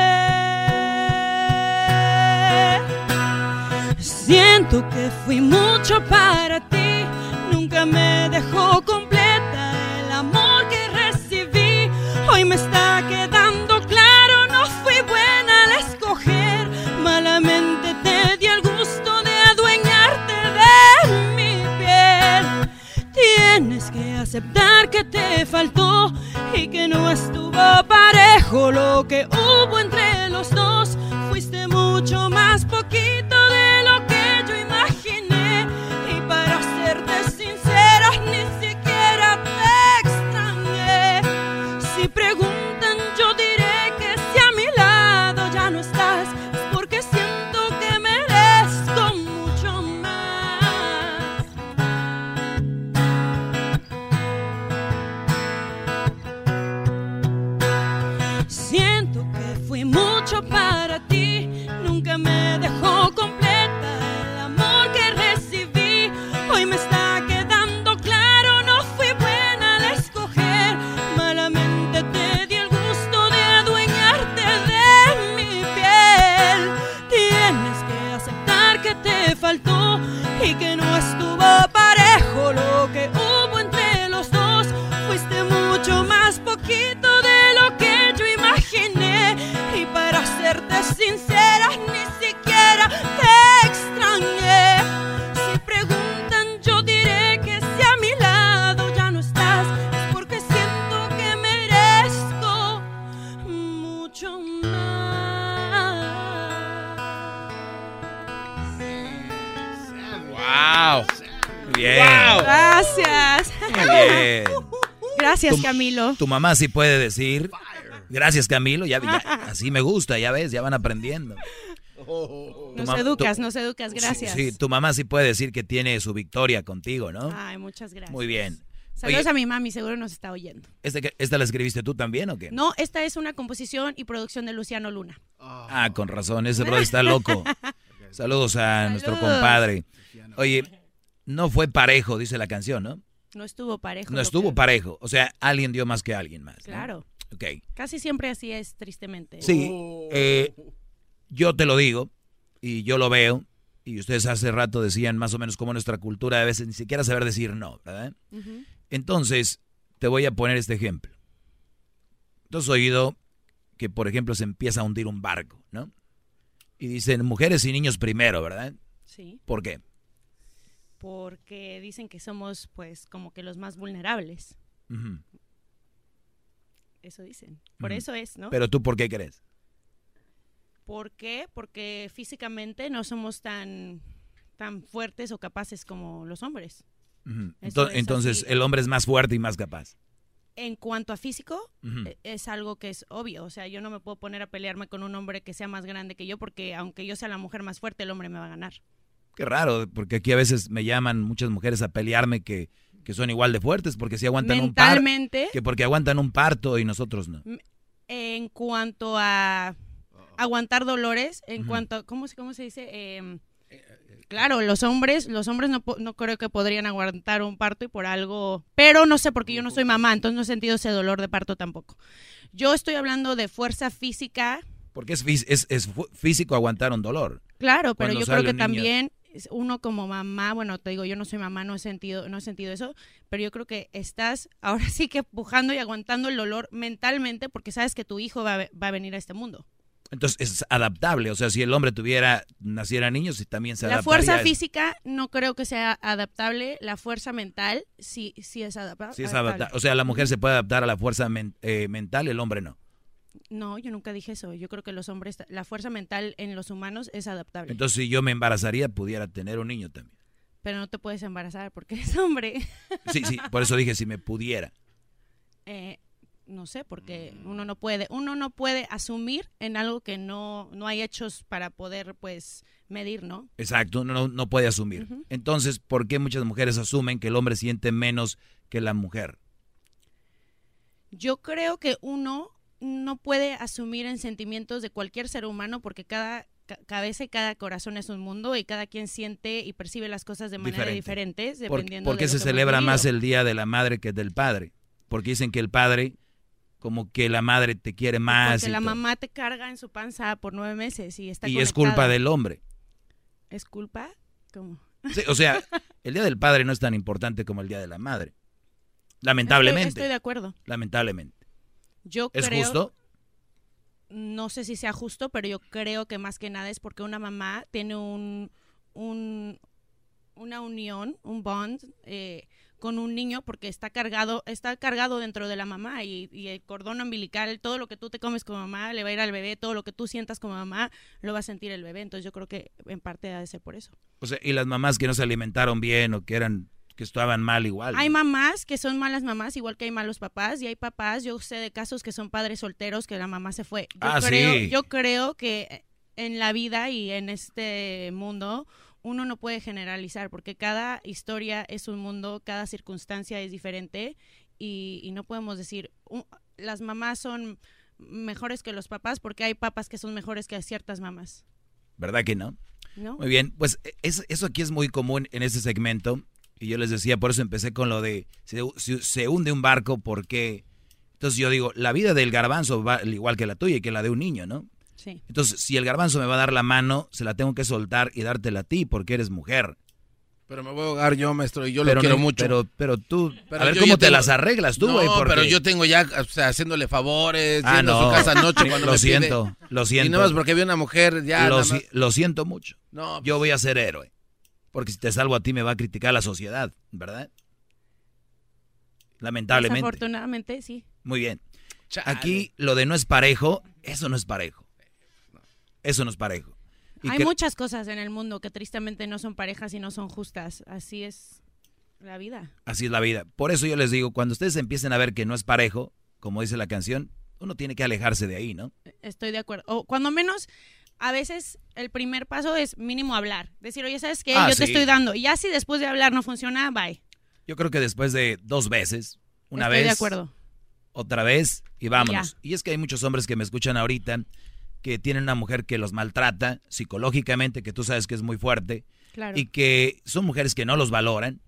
Siento que fui mucho para ti, nunca me dejó completa el amor ¡Wow! Bien. Wow. Gracias. Gracias, Camilo. Tu mamá sí puede decir. Gracias, Camilo. Ya, así me gusta, ya ves, ya van aprendiendo. Nos educas, tu, nos educas, gracias. Sí, tu mamá sí puede decir que tiene su victoria contigo, ¿no? Ay, muchas gracias. Muy bien. Saludos a mi mami, seguro nos está oyendo. ¿Esta, la escribiste tú también o qué? No, esta es una composición y producción de Luciano Luna. Ah, con razón, ese brother está loco. Saludos a nuestro compadre. Oye, no fue parejo, dice la canción, ¿no? No estuvo parejo. No estuvo que- parejo. O sea, alguien dio más que alguien más. ¿no? Claro. Ok. Casi siempre así es, tristemente. Sí, eh, yo te lo digo y yo lo veo. Y ustedes hace rato decían más o menos como nuestra cultura a veces ni siquiera saber decir no, ¿verdad? Entonces, te voy a poner este ejemplo. Tú has oído que, por ejemplo, se empieza a hundir un barco. Y dicen mujeres y niños primero, ¿verdad? Sí. ¿Por qué? Porque dicen que somos, pues, como que los más vulnerables. Eso dicen. Por eso es, ¿no? Pero tú, ¿por qué crees? ¿Por qué? Porque físicamente no somos tan, tan fuertes o capaces como los hombres. Entonces, el hombre es más fuerte y más capaz. En cuanto a físico, e- es algo que es obvio. O sea, yo no me puedo poner a pelearme con un hombre que sea más grande que yo porque aunque yo sea la mujer más fuerte, el hombre me va a ganar. Qué raro, porque aquí a veces me llaman muchas mujeres a pelearme que, que son igual de fuertes, porque si aguantan un parto. Que porque aguantan un parto y nosotros no. En cuanto a aguantar dolores, en cuanto, ¿cómo, se- cómo se dice? Em, claro, los hombres, los hombres no, no creo que podrían aguantar un parto y por algo, pero no sé porque yo no soy mamá, entonces no he sentido ese dolor de parto tampoco. Yo estoy hablando de fuerza física, Porque es, es, físico aguantar un dolor. Claro, pero Cuando yo creo que niño. también uno como mamá, bueno, te digo, yo no soy mamá, no he sentido, no he sentido eso, pero yo creo que estás ahora sí que pujando y aguantando el dolor mentalmente porque sabes que tu hijo va va a venir a este mundo. Entonces es adaptable. O sea, si el hombre tuviera, naciera niños, también se La adaptaría. fuerza física no creo que sea adaptable, la fuerza mental sí, sí es adapta- Sí es adaptable. adapta- O sea, la mujer se puede adaptar a la fuerza men- eh, mental, el hombre no. No, yo nunca dije eso, yo creo que los hombres, la fuerza mental en los humanos es adaptable, Entonces, si yo me embarazaría, pudiera tener un niño también. pero no te puedes embarazar porque eres hombre. Sí, sí, por eso dije si me pudiera. Eh, no sé, porque uno no puede, uno no puede asumir en algo que no, no hay hechos para poder, pues, medir, ¿no? Exacto, no, no, no puede asumir. Entonces, ¿por qué muchas mujeres asumen que el hombre siente menos que la mujer? Yo creo que uno no puede asumir en sentimientos de cualquier ser humano porque cada ca- cabeza y cada corazón es un mundo y cada quien siente y percibe las cosas de manera Diferente. diferente ¿Por, dependiendo por de se que celebra más el día de la madre que del padre? Porque dicen que el padre, como que la madre te quiere más. Porque y la todo. mamá te carga en su panza por nueve meses y está y es culpa del hombre. ¿Es culpa? ¿Cómo? Sí, o sea, el día del padre no es tan importante como el día de la madre. Lamentablemente. Estoy, estoy de acuerdo. Lamentablemente. Yo ¿Es creo, justo? no sé si sea justo, pero yo creo que más que nada es porque una mamá tiene un, un- una unión, un bond eh, con un niño porque está cargado, está cargado dentro de la mamá y, y el cordón umbilical, todo lo que tú te comes como mamá le va a ir al bebé, todo lo que tú sientas como mamá lo va a sentir el bebé. Entonces yo creo que en parte ha de ser por eso. O sea, y las mamás que no se alimentaron bien o que eran que estaban mal igual. Hay mamás que son malas mamás, igual que hay malos papás, y hay papás, yo sé de casos que son padres solteros que la mamá se fue. Yo Ah, creo, sí. yo creo que en la vida y en este mundo uno no puede generalizar, porque cada historia es un mundo, cada circunstancia es diferente, y, y no podemos decir "Uh, las mamás son mejores que los papás, porque hay papás que son mejores que ciertas mamás. ¿Verdad que no? ¿No? Muy bien, pues es- eso aquí es muy común en este segmento. Y yo les decía, por eso empecé con lo de se, se- se hunde un barco, ¿por qué? Entonces yo digo, la vida del garbanzo va al igual que la tuya y que la de un niño, ¿no? Sí. Entonces, si el garbanzo me va a dar la mano, se la tengo que soltar y dártela a ti porque eres mujer. Pero me voy a ahogar yo, maestro, y yo Pero lo quiero no- mucho. Pero, pero tú, Pero a ver yo cómo te tengo- las arreglas tú, No, güey. porque- pero yo tengo ya, o sea, haciéndole favores, Ah, yendo no. a su casa anoche cuando Lo me pide. siento, lo siento. Y nada más porque vi una mujer, ya. lo, si- lo siento mucho. No, pues Yo voy a ser héroe. Porque si te salvo a ti me va a criticar la sociedad, ¿verdad? Lamentablemente. Desafortunadamente, sí. Muy bien. Chale. Aquí lo de no es parejo, eso no es parejo. Eso no es parejo. Y Hay que- muchas cosas en el mundo que tristemente no son parejas y no son justas. Así es. la vida. Así es la vida. Por eso yo les digo, cuando ustedes empiecen a ver que no es parejo, como dice la canción, uno tiene que alejarse de ahí, ¿no? Estoy de acuerdo. O cuando menos, a veces el primer paso es mínimo hablar. Decir, oye, ¿sabes qué? Ah, Yo sí. te estoy dando. Y ya si después de hablar no funciona, bye. Yo creo que después de dos veces, una Estoy vez, de acuerdo. otra vez y vámonos. Ya. Y es que hay muchos hombres que me escuchan ahorita que tienen una mujer que los maltrata psicológicamente, que tú sabes que es muy fuerte, Claro. y que son mujeres que no los valoran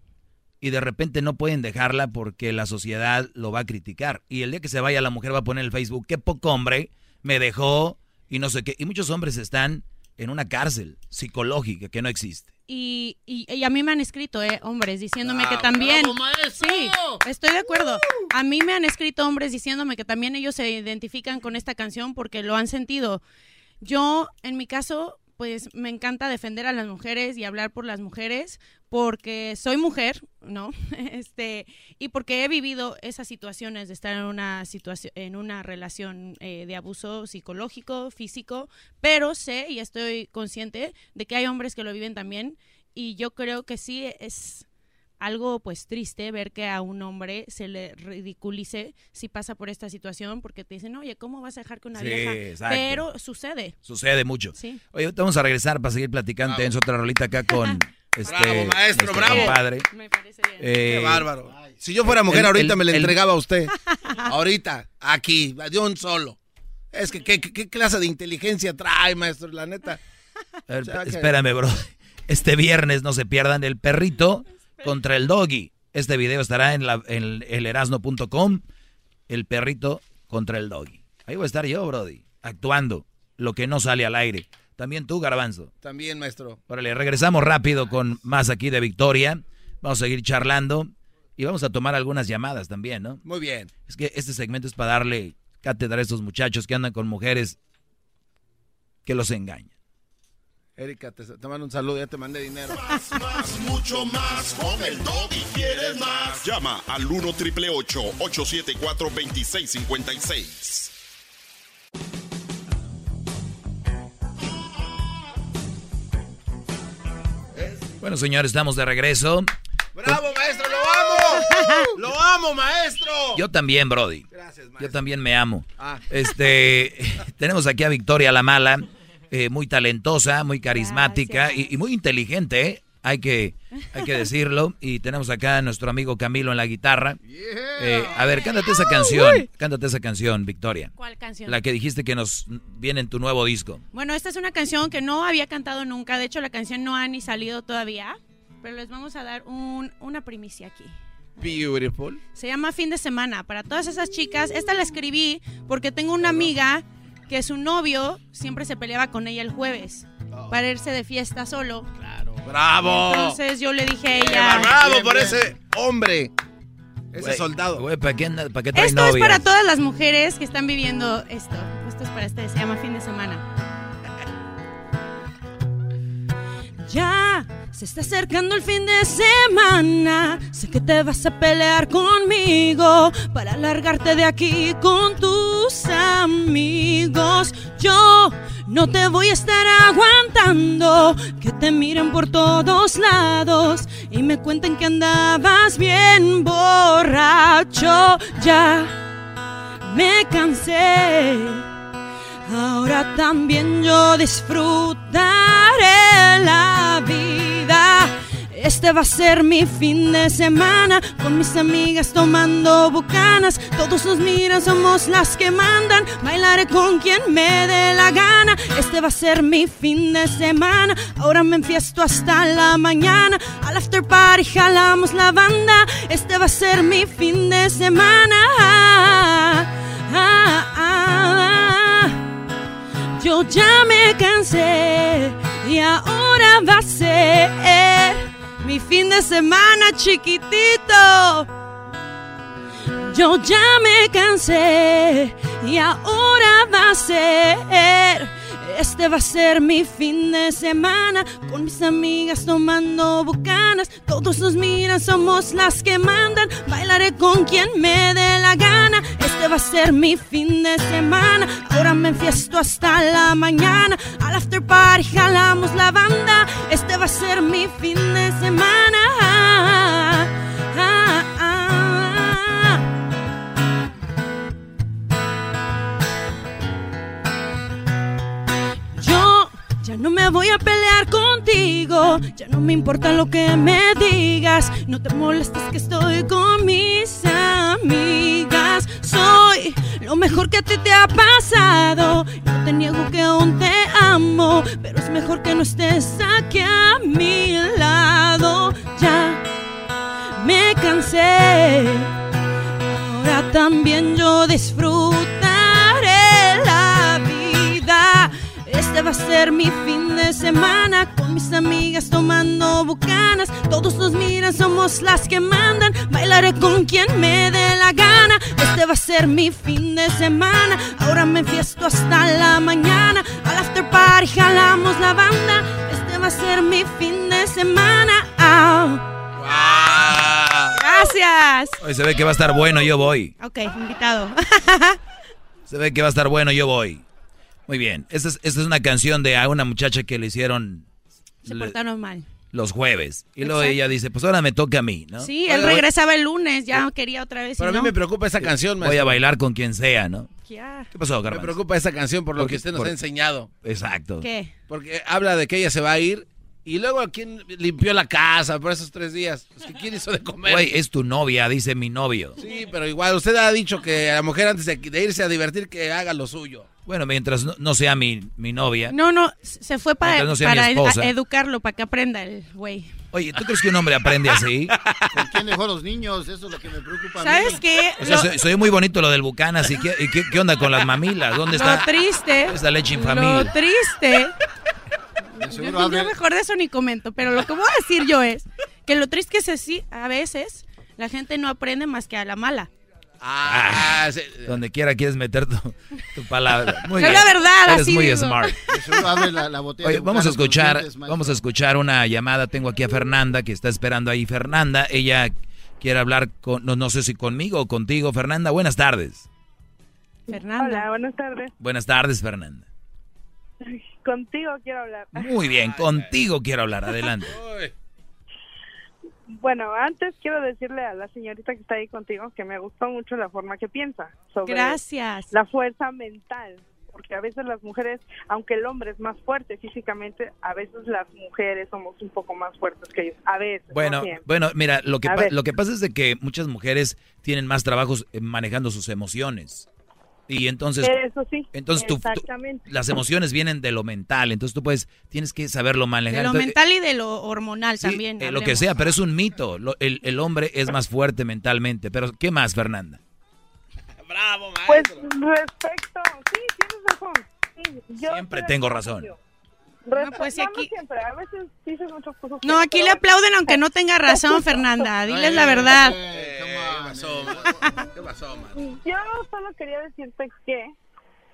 y de repente no pueden dejarla porque la sociedad lo va a criticar. Y el día que se vaya la mujer va a poner en el Facebook, qué poco hombre me dejó y no sé qué. Y muchos hombres están en una cárcel psicológica que no existe. Y, y, y a mí me han escrito, eh, hombres, diciéndome que Bravo, también... bravo, Sí, estoy de acuerdo. A mí me han escrito hombres diciéndome que también ellos se identifican con esta canción porque lo han sentido. Yo, en mi caso, pues me encanta defender a las mujeres y hablar por las mujeres porque soy mujer, ¿no? Este, y porque he vivido esas situaciones de estar en una situación, en una relación eh, de abuso psicológico, físico, pero sé y estoy consciente de que hay hombres que lo viven también y yo creo que sí es algo pues triste ver que a un hombre se le ridiculice si pasa por esta situación porque te dicen, oye, ¿cómo vas a dejar que una Sí, vieja? exacto. Pero sucede. Sucede mucho. Sí. Oye, vamos a regresar para seguir platicando. Tenemos otra rolita acá con este Bravo, maestro, bravo. compadre. Me parece bien. Eh, Qué bárbaro. Si yo fuera mujer, el- ahorita el- me la el- entregaba a usted. ahorita, aquí, de un solo. Es que, ¿qué, qué- qué clase de inteligencia trae, maestro? La neta. A ver, O sea, que- espérame, bro. Este viernes no se pierdan el perrito contra el doggy. Este video estará en, la, en elerasno.com. El perrito contra el doggy. Ahí voy a estar yo, Brody, actuando lo que no sale al aire. También tú, Garbanzo. También, maestro. Órale, regresamos rápido con más aquí de Victoria. Vamos a seguir charlando y vamos a tomar algunas llamadas también, ¿no? Muy bien. Es que este segmento es para darle cátedra a estos muchachos que andan con mujeres que los engañan. Erika, te, te mando un saludo, ya te mandé dinero. Más, más, mucho más. Con el doggy quieres más. Llama al 1 triple 874 2656. Bueno, señores, estamos de regreso. ¡Bravo, maestro! ¡Lo amo! ¡Lo amo, maestro! Yo también, Brody. Gracias, maestro. Yo también me amo. Ah. Este, tenemos aquí a Victoria la Mala, eh, muy talentosa, muy carismática y, y muy inteligente, ¿eh? Hay que, hay que decirlo. Y tenemos acá a nuestro amigo Camilo en la guitarra. Eh, a ver, cántate esa canción. Cántate esa canción, Victoria. ¿Cuál canción? La que dijiste que nos viene en tu nuevo disco. Bueno, esta es una canción que no había cantado nunca. De hecho, la canción no ha ni salido todavía. Pero les vamos a dar un- una primicia aquí. Beautiful. Se llama Fin de Semana. Para todas esas chicas, esta la escribí porque tengo una amiga que su novio siempre se peleaba con ella el jueves para irse de fiesta solo. ¡Bravo! Entonces yo le dije a ella. ¡Bravo por ese hombre! Ese soldado. ¿para qué, para qué trae Esto es para todas las mujeres que están viviendo esto. Esto es para ustedes, se llama Fin de Semana. Ya se está acercando el fin de semana. Sé que te vas a pelear conmigo para largarte de aquí con tus amigos. Yo no te voy a estar aguantando que te miren por todos lados y me cuenten que andabas bien borracho. Ya me cansé. Ahora también yo disfrutaré la vida. Este va a ser mi fin de semana con mis amigas tomando bucanas. Todos nos miran, somos las que mandan. Bailaré con quien me dé la gana. Este va a ser mi fin de semana. Ahora me enfiesto hasta la mañana. Al after party jalamos la banda. Este va a ser mi fin de semana. Ah, ah, ah. Yo ya me cansé y ahora va a ser mi fin de semana chiquitito. Yo ya me cansé y ahora va a ser. Este va a ser mi fin de semana con mis amigas tomando bucanas. Todos nos miran, somos las que mandan. Bailaré con quien me dé la gana. Este va a ser mi fin de semana. Ahora me enfiesto hasta la mañana. Al after party jalamos la banda. Este va a ser mi fin de semana. Me voy a pelear contigo. Ya no me importa lo que me digas. No te molestes que estoy con mis amigas. Soy lo mejor que a ti te ha pasado. No te niego que aún te amo. Pero es mejor que no estés aquí a mi lado. Ya me cansé. Ahora también yo disfrutaré Este va a ser mi fin de semana con mis amigas tomando bucanas. Todos nos miran, somos las que mandan. Bailaré con quien me dé la gana. Este va a ser mi fin de semana. Ahora me fiesto hasta la mañana. Al after party jalamos la banda. Este va a ser mi fin de semana. Ah. Gracias. Hoy se ve que va a estar bueno, yo voy. Ok, invitado. Se ve que va a estar bueno, yo voy. Muy bien. Esta es, esta es una canción de a una muchacha que le hicieron Se le- portaron mal. los jueves. Y luego Exacto. ella dice, pues ahora me toca a mí, ¿no? Sí, él regresaba el lunes, ya quería otra vez. Pero a mí no. me preocupa esa canción, Voy a maestro. bailar con quien sea, ¿no? Ya. ¿Qué pasó, Me Garbanzo? preocupa esa canción por lo Porque- que usted nos por- ha enseñado. Exacto. ¿Qué? Porque habla de que ella se va a ir y luego a quién limpió la casa por esos tres días. Pues, ¿que ¿Quién hizo de comer? Güey, es tu novia, dice mi novio. Sí, pero igual usted ha dicho que a la mujer antes de, de irse a divertir que haga lo suyo. Bueno, mientras no, no sea mi, mi novia. No, no, se fue para, no para ed- educarlo, para que aprenda el güey. Oye, ¿tú crees que un hombre aprende así? ¿Con quién dejó a los niños? Eso es lo que me preocupa a mí. ¿Sabes qué? O sea, Lo- soy, soy muy bonito lo del Bucanas. ¿Y qué, y qué, qué onda con las mamilas? ¿Dónde Lo está triste. esa leche Lo infamil? triste. Seguro Yo abre- mejor de eso ni comento, pero lo que voy a decir yo es que lo triste es que sí, a veces la gente no aprende más que a la mala. Ah, sí. Donde quiera quieres meter tu, tu palabra. Muy Es bien. la verdad, Eres así muy digo. smart. la, la Oye, vamos a escuchar, vamos a escuchar una llamada. Tengo aquí a Fernanda que está esperando ahí. Fernanda, ella quiere hablar con, no, no sé si conmigo o contigo. Fernanda, buenas tardes. Fernanda. Hola, buenas tardes. Buenas tardes, Fernanda. Contigo quiero hablar. Muy bien, contigo quiero hablar. Adelante. Bueno, antes quiero decirle a la señorita que está ahí contigo que me gustó mucho la forma que piensa sobre Gracias. la fuerza mental, porque a veces las mujeres, aunque el hombre es más fuerte físicamente, a veces las mujeres somos un poco más fuertes que ellos. A veces. no Bueno, bueno, mira, lo que, lo que pasa es de que muchas mujeres tienen más trabajos eh, manejando sus emociones. Y entonces, Eso sí. entonces tú- tú- exactamente. las emociones vienen de lo mental. Entonces tú puedes, tienes que saberlo manejar. De lo Entonces, mental y de lo hormonal sí, también. eh, lo que sea, pero es un mito. Lo- el, el hombre es más fuerte mentalmente. Pero, ¿qué más, Fernanda? Bravo, Pues maestro. respecto, sí, tienes razón. Sí, yo Siempre tengo razón. No, pues, aquí- siempre, a veces dices muchas cosas. No, aquí le aplauden aunque no tenga razón, Fernanda. Diles la verdad. Yo solo quería decirte que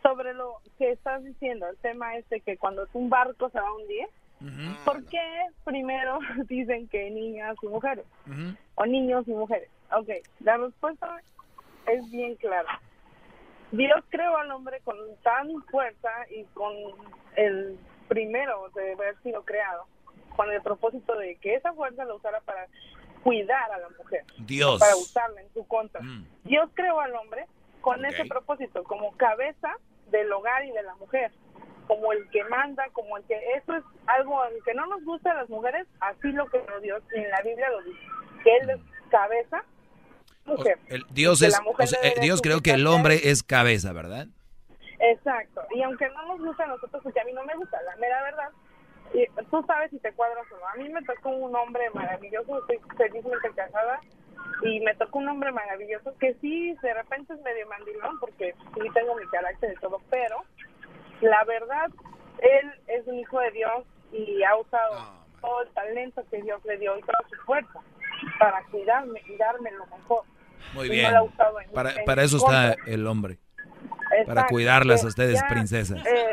sobre lo que estás diciendo, el tema este que cuando un barco se va a hundir, ¿por qué primero dicen que niñas y mujeres? O niños y mujeres. Ok, la respuesta es bien clara. Dios creó al hombre con tan fuerza y con el primero de haber sido creado, con el propósito de que esa fuerza la usara para cuidar a la mujer Dios. para usarla en su contra. Mm. Dios creó al hombre con ese propósito, como cabeza del hogar y de la mujer, como el que manda, como el que... Eso es algo que no nos gusta a las mujeres, así lo creó Dios, y en la Biblia lo dice, que Él es cabeza, mujer. El- Dios Que es, o sea, eh, Dios creo que el hombre es cabeza, ¿verdad? Exacto, y aunque no nos gusta a nosotros, porque a mí no me gusta, la mera verdad, y tú sabes si te cuadras o no. A mí me tocó un hombre maravilloso, estoy felizmente casada, y me tocó un hombre maravilloso que sí, de repente es medio mandilón, porque sí tengo mi carácter y todo, pero la verdad, él es un hijo de Dios y ha usado todo el talento que Dios le dio y toda su fuerza para cuidarme y darme lo mejor. Muy Y no bien. la ha usado en- Para, en para mi eso está el hombre. Para cuidarlas a ustedes, ya, princesas. eh,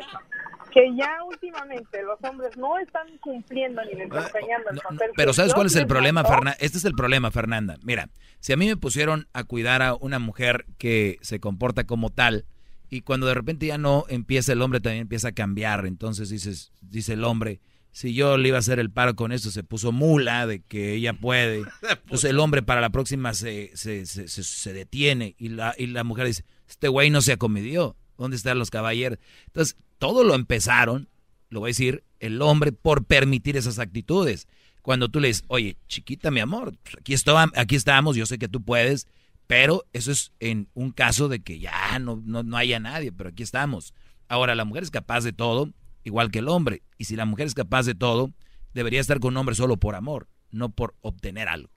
que ya últimamente los hombres no están cumpliendo ni desempeñando el papel. Ah, Pero ¿sabes cuál es el problema. Fernanda? Este es el problema, Fernanda. Mira, si a mí me pusieron a cuidar a una mujer que se comporta como tal, y cuando de repente ya no empieza el hombre, también empieza a cambiar. Entonces dices, dice el hombre, si yo le iba a hacer el paro con esto, se puso mula de que ella puede. Entonces el hombre para la próxima se, se, se, se- se detiene y la, y la mujer dice, este güey no se acomedió. ¿Dónde están los caballeros? Entonces, todo lo empezaron lo voy a decir, el hombre por permitir esas actitudes. Cuando tú le dices, oye, chiquita, mi amor, pues aquí, esto- aquí estamos, yo sé que tú puedes, pero eso es en un caso de que ya no, no, no haya nadie, pero aquí estamos. Ahora, la mujer es capaz de todo, igual que el hombre. Y si la mujer es capaz de todo, debería estar con un hombre solo por amor, no por obtener algo.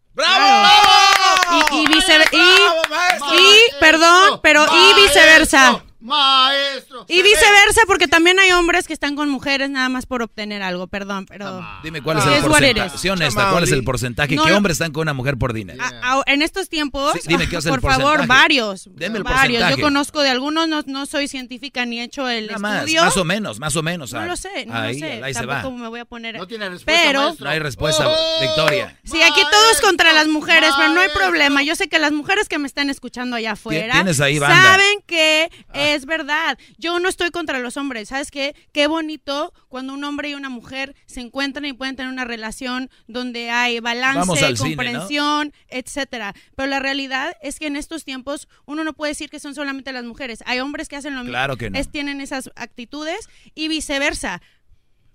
Y, y vice- y- y, perdón, pero y viceversa. Maestro. Y viceversa, porque también hay hombres que están con mujeres nada más por obtener algo, perdón, pero... Dime cuál es el porcentaje. honesta, ¿cuál es el porcentaje? No, ¿Qué hombres están con una mujer por dinero? A- en estos tiempos, Sí, dime, ¿qué es el por favor, varios. Deme el varios. porcentaje. Yo conozco de algunos, no, no soy científica ni he hecho el Nada más, estudio. más o menos, más o menos. No ah. lo sé, no ahí, lo sé. Ahí se Tampoco va. me voy a poner. No tiene pero No hay respuesta, Oh. Victoria. Sí, aquí todos contra las mujeres, pero no hay problema. Yo sé que las mujeres que me están escuchando allá afuera tienes ahí banda. saben que es verdad. Yo no estoy contra los hombres. ¿Sabes qué? Qué bonito cuando un hombre y una mujer se encuentran y pueden tener una relación donde hay balance, al cine, ¿no? comprensión, etcétera. Pero la realidad es que en estos tiempos uno no puede decir que son solamente las mujeres. Hay hombres que hacen lo mismo. Claro que no. Es, tienen esas actitudes y viceversa.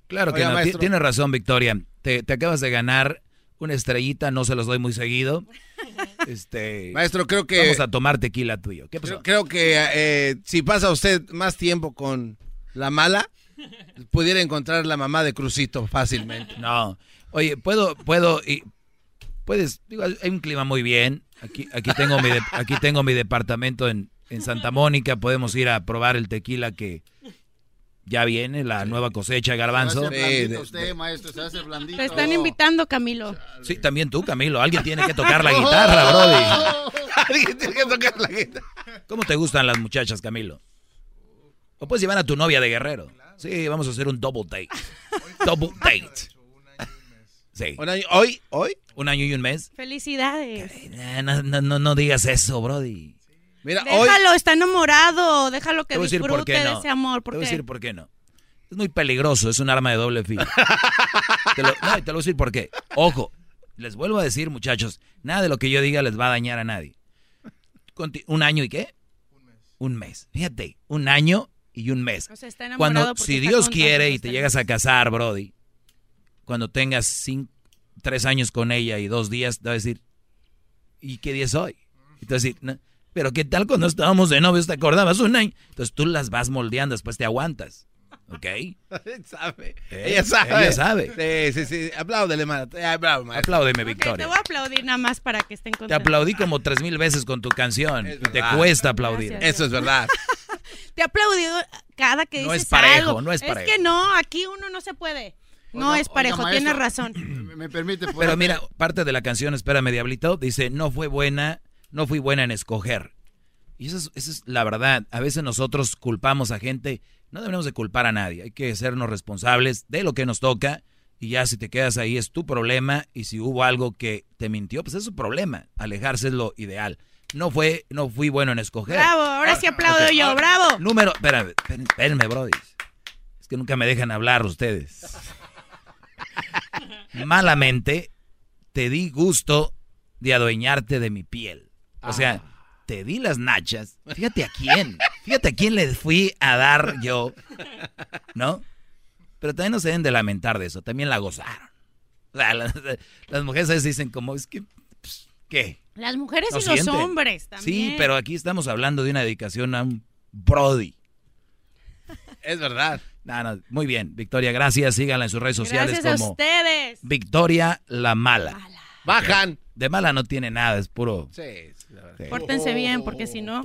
Claro que Oiga, no. Tienes razón, Victoria. Te, te acabas de ganar una estrellita, no se los doy muy seguido. Este, Maestro, creo que- Vamos a tomar tequila tuyo. ¿Qué pasó? Creo, creo que eh, si pasa usted más tiempo con la mala, pudiera encontrar la mamá de Crucito fácilmente. No. Oye, puedo, puedo, y puedes, digo, hay un clima muy bien. Aquí, aquí tengo mi, de- aquí tengo mi departamento en, en Santa Mónica. Podemos ir a probar el tequila que ya viene, la nueva cosecha, Se garbanzo. usted, maestro, se blandito. Te están invitando, Camilo. Sí, también tú, Camilo. Alguien tiene que tocar la guitarra, Brody. Alguien tiene que tocar la guitarra. ¿Cómo te gustan las muchachas, Camilo? O puedes llevar a tu novia de guerrero. Sí, vamos a hacer un double date. Double date. Sí. ¿Un año- ¿Hoy? ¿Hoy? Un año y un mes. Felicidades. No, no, no, no digas eso, Brody. Mira, hoy. Déjalo, está enamorado. Déjalo que disfrute de no. ese amor. Te ¿Por voy a decir por qué no. Es muy peligroso, es un arma de doble filo. te, lo, no, te lo voy a decir por qué. Ojo, les vuelvo a decir, muchachos, nada de lo que yo diga les va a dañar a nadie. Conti- ¿Un año y qué? Un mes. Un mes. Fíjate, un año y un mes. O sea, está enamorado Cuando, si Dios quiere y te llegas a casar, Brody, cuando tengas cinco, tres años con ella y dos días, te va a decir, ¿y qué día es hoy? Y te va a decir, "No, pero ¿qué tal cuando estábamos de novios? ¿Te acordabas un año? Entonces tú las vas moldeando, después te aguantas. ¿Ok? sabe. Eh, Ella sabe. ella sabe. Sí, sí, sí. Apláudele, maestro. Eh, maestro. Apláudeme, Ok, te Victoria. voy a aplaudir nada más para que estén Te contentos. aplaudí como tres mil veces con tu canción. y te cuesta aplaudir. Gracias. Eso es verdad. Te he aplaudido cada que No dices es parejo, algo. no es parejo. que no, aquí uno no se puede. No es parejo, oiga, tienes razón. ¿Me, me permite? ¿puedo Pero mira, parte de la canción, espérame, Diablito, dice, no fue buena, no fui buena en escoger. Y esa es, esa es la verdad. A veces nosotros culpamos a gente, no debemos de culpar a nadie, hay que sernos responsables de lo que nos toca y ya si te quedas ahí es tu problema y si hubo algo que te mintió, pues es su problema. Alejarse es lo ideal. No fue, no fui bueno en escoger. Bravo, ahora sí aplaudo yo, bravo. Número, espérame, espérame, brody. Es que nunca me dejan hablar ustedes. Malamente te di gusto de adueñarte de mi piel. O sea, te di las nachas. Fíjate a quién. Fíjate a quién le fui a dar yo. ¿No? Pero también no se deben de lamentar de eso. También la gozaron. O sea, las, las mujeres a veces dicen como, es que, pues, ¿qué? Las mujeres ¿No y los hombres también. Sí, pero aquí estamos hablando de una dedicación a un Brody. Es verdad. No, no, muy bien, Victoria, gracias. Síganla en sus redes sociales Gracias a como ustedes. Victoria la Mala. Bajan. De mala no tiene nada, es puro. Sí, sí. Pórtense bien, porque si no,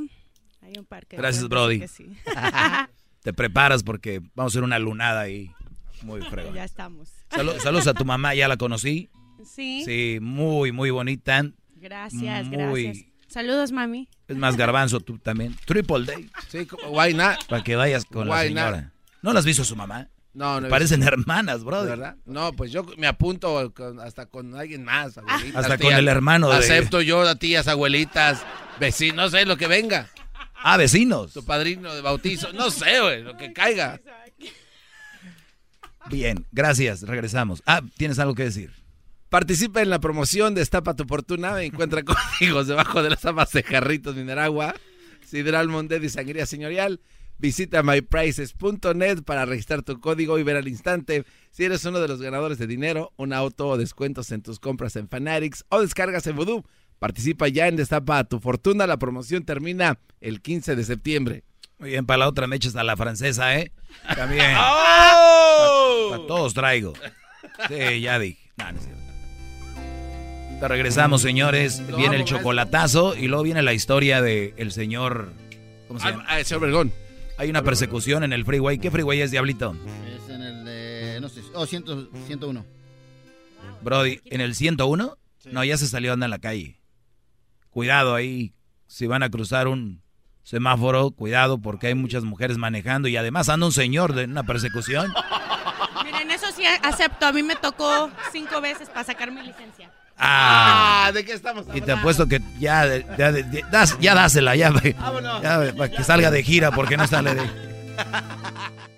hay un parque. Gracias, Brody. Te preparas porque vamos a hacer una lunada ahí. Muy fregón. ya estamos. Salu- saludos a tu mamá, ya la conocí. Sí. Sí, muy, muy bonita. Gracias, Muy- gracias. Saludos, mami. Es más garbanzo tú también. Triple day. Sí, why not? Para que vayas con la señora. not? ¿No las has visto a su mamá? No, no. Parecen visto. hermanas, ¿De brother. verdad? No, pues yo me apunto con- hasta con alguien más, abuelitas. Hasta con el hermano de- Acepto yo a tías, abuelitas, vecinos, no sé, lo que venga. Ah, vecinos. Tu padrino de bautizo, no sé, güey, lo que caiga. Bien, gracias. Regresamos. Ah, ¿tienes algo que decir? Participa en la promoción Destapa tu Fortuna. Encuentra códigos debajo de las amas de Jarritos Mineragua, Sidral Mondet y Sangría Señorial. Visita myprices.net para registrar tu código y ver al instante si eres uno de los ganadores de dinero, un auto o descuentos en tus compras en Fanatics o descargas en Voodoo. Participa ya en Destapa tu Fortuna. La promoción termina el 15 de septiembre. Muy bien, para la otra me echas a la francesa, ¿eh? También. ¡Oh! Para todos traigo. Sí, ya dije. No, no es cierto. Te regresamos, señores. Viene el chocolatazo y luego viene la historia del el señor. ¿Cómo se Ah, llama? ah, el señor Vergón. Hay una persecución en el freeway. ¿Qué freeway es, Diablito? Es en el de, no sé, oh, 100, 101. Brody, ¿en el 101? No, ya se salió anda en la calle. Cuidado ahí. Si van a cruzar un semáforo, cuidado porque hay muchas mujeres manejando y además anda un señor de una persecución. Miren, eso sí acepto. A mí me tocó cinco veces para sacar mi licencia. Ah, ¿de qué estamos y te apuesto que ya, ya, ya, das- ya dásela, ya, Vámonos. ya, para que salga de gira porque no sale de...